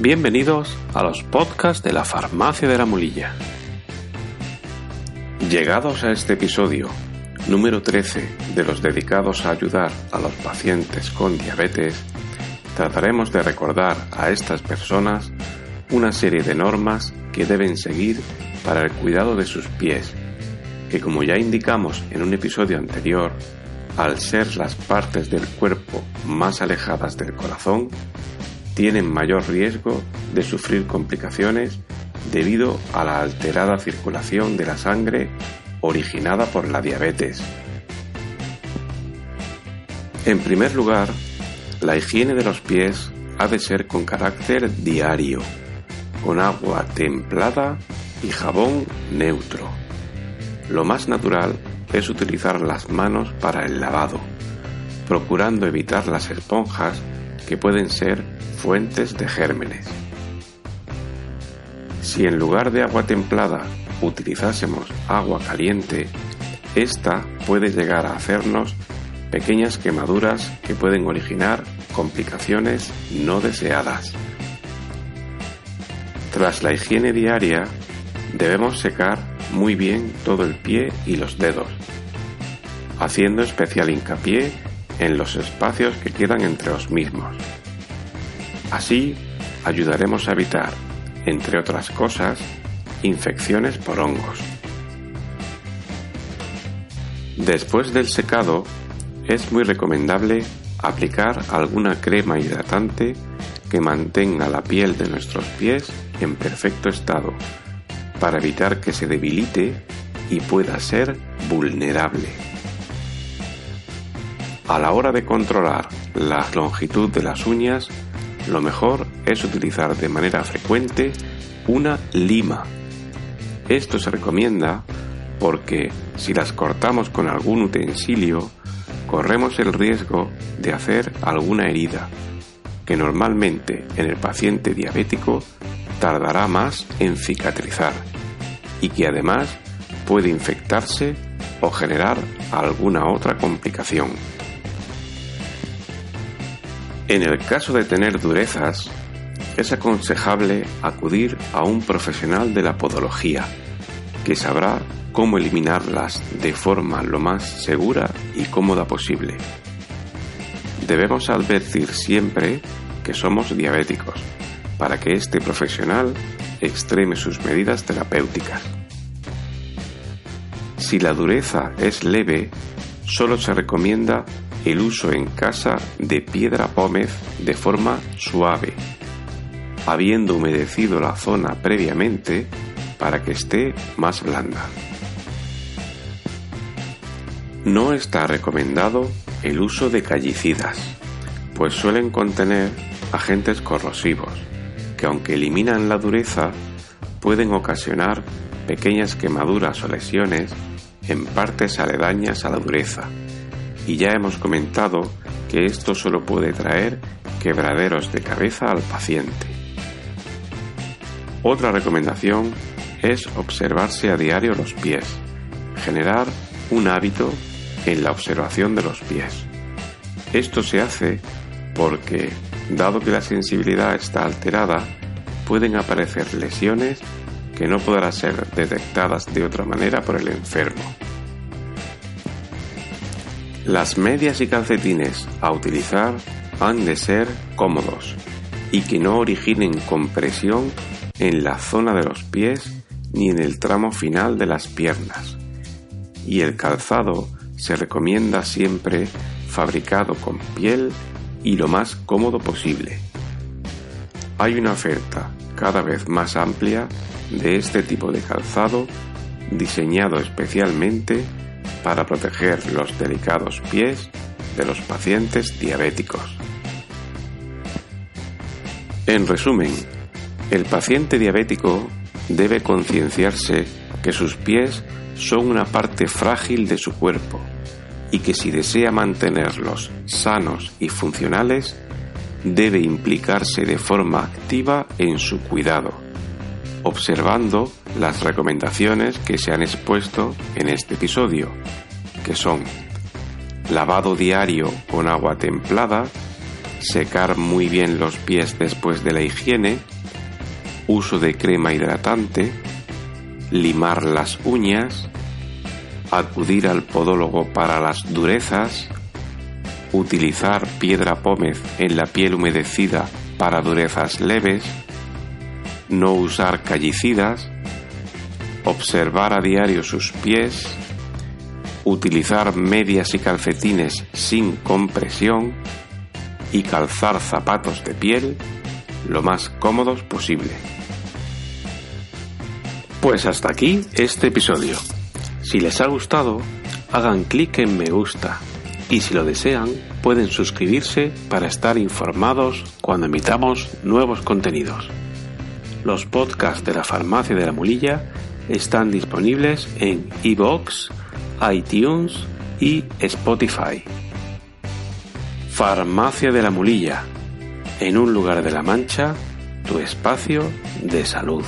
Bienvenidos a los podcasts de la Farmacia de la Mulilla. Llegados a este episodio, número 13 de los dedicados a ayudar a los pacientes con diabetes, trataremos de recordar a estas personas una serie de normas que deben seguir para el cuidado de sus pies, que como ya indicamos en un episodio anterior, al ser las partes del cuerpo más alejadas del corazón, tienen mayor riesgo de sufrir complicaciones debido a la alterada circulación de la sangre originada por la diabetes. En primer lugar, la higiene de los pies ha de ser con carácter diario, con agua templada y jabón neutro. Lo más natural es utilizar las manos para el lavado, procurando evitar las esponjas que pueden ser fuentes de gérmenes. Si en lugar de agua templada utilizásemos agua caliente, esta puede llegar a hacernos pequeñas quemaduras que pueden originar complicaciones no deseadas. Tras la higiene diaria, debemos secar muy bien todo el pie y los dedos, haciendo especial hincapié en los espacios que quedan entre los mismos. Así ayudaremos a evitar, entre otras cosas, infecciones por hongos. Después del secado, es muy recomendable aplicar alguna crema hidratante que mantenga la piel de nuestros pies en perfecto estado para evitar que se debilite y pueda ser vulnerable. A la hora de controlar la longitud de las uñas, lo mejor es utilizar de manera frecuente una lima. Esto se recomienda porque si las cortamos con algún utensilio, corremos el riesgo de hacer alguna herida, que normalmente en el paciente diabético tardará más en cicatrizar y que además puede infectarse o generar alguna otra complicación. En el caso de tener durezas, es aconsejable acudir a un profesional de la podología, que sabrá cómo eliminarlas de forma lo más segura y cómoda posible. Debemos advertir siempre que somos diabéticos, para que este profesional extreme sus medidas terapéuticas. Si la dureza es leve, solo se recomienda el uso en casa de piedra pómez de forma suave, habiendo humedecido la zona previamente para que esté más blanda. No está recomendado el uso de callicidas, pues suelen contener agentes corrosivos, que aunque eliminan la dureza, pueden ocasionar pequeñas quemaduras o lesiones en partes aledañas a la dureza y ya hemos comentado que esto solo puede traer quebraderos de cabeza al paciente. Otra recomendación es observarse a diario los pies, generar un hábito en la observación de los pies. Esto se hace porque, dado que la sensibilidad está alterada, pueden aparecer lesiones que no podrán ser detectadas de otra manera por el enfermo. Las medias y calcetines a utilizar han de ser cómodos y que no originen compresión en la zona de los pies ni en el tramo final de las piernas. Y el calzado se recomienda siempre fabricado con piel y lo más cómodo posible. Hay una oferta cada vez más amplia de este tipo de calzado diseñado especialmente para proteger los delicados pies de los pacientes diabéticos. En resumen, el paciente diabético debe concienciarse que sus pies son una parte frágil de su cuerpo y que si desea mantenerlos sanos y funcionales, debe implicarse de forma activa en su cuidado, observando las recomendaciones que se han expuesto en este episodio, que son lavado diario con agua templada, secar muy bien los pies después de la higiene uso de crema hidratante, limar las uñas, acudir al podólogo para las durezas, utilizar piedra pómez en la piel humedecida para durezas leves, no usar callicidas, observar a diario sus pies, utilizar medias y calcetines sin compresión y calzar zapatos de piel lo más cómodos posible. Pues hasta aquí este episodio. Si les ha gustado, hagan clic en me gusta y si lo desean, pueden suscribirse para estar informados cuando emitamos nuevos contenidos. Los podcasts de la Farmacia de la Mulilla están disponibles en iVoox, iTunes y Spotify. Farmacia de la Mulilla, en un lugar de la Mancha, tu espacio de salud.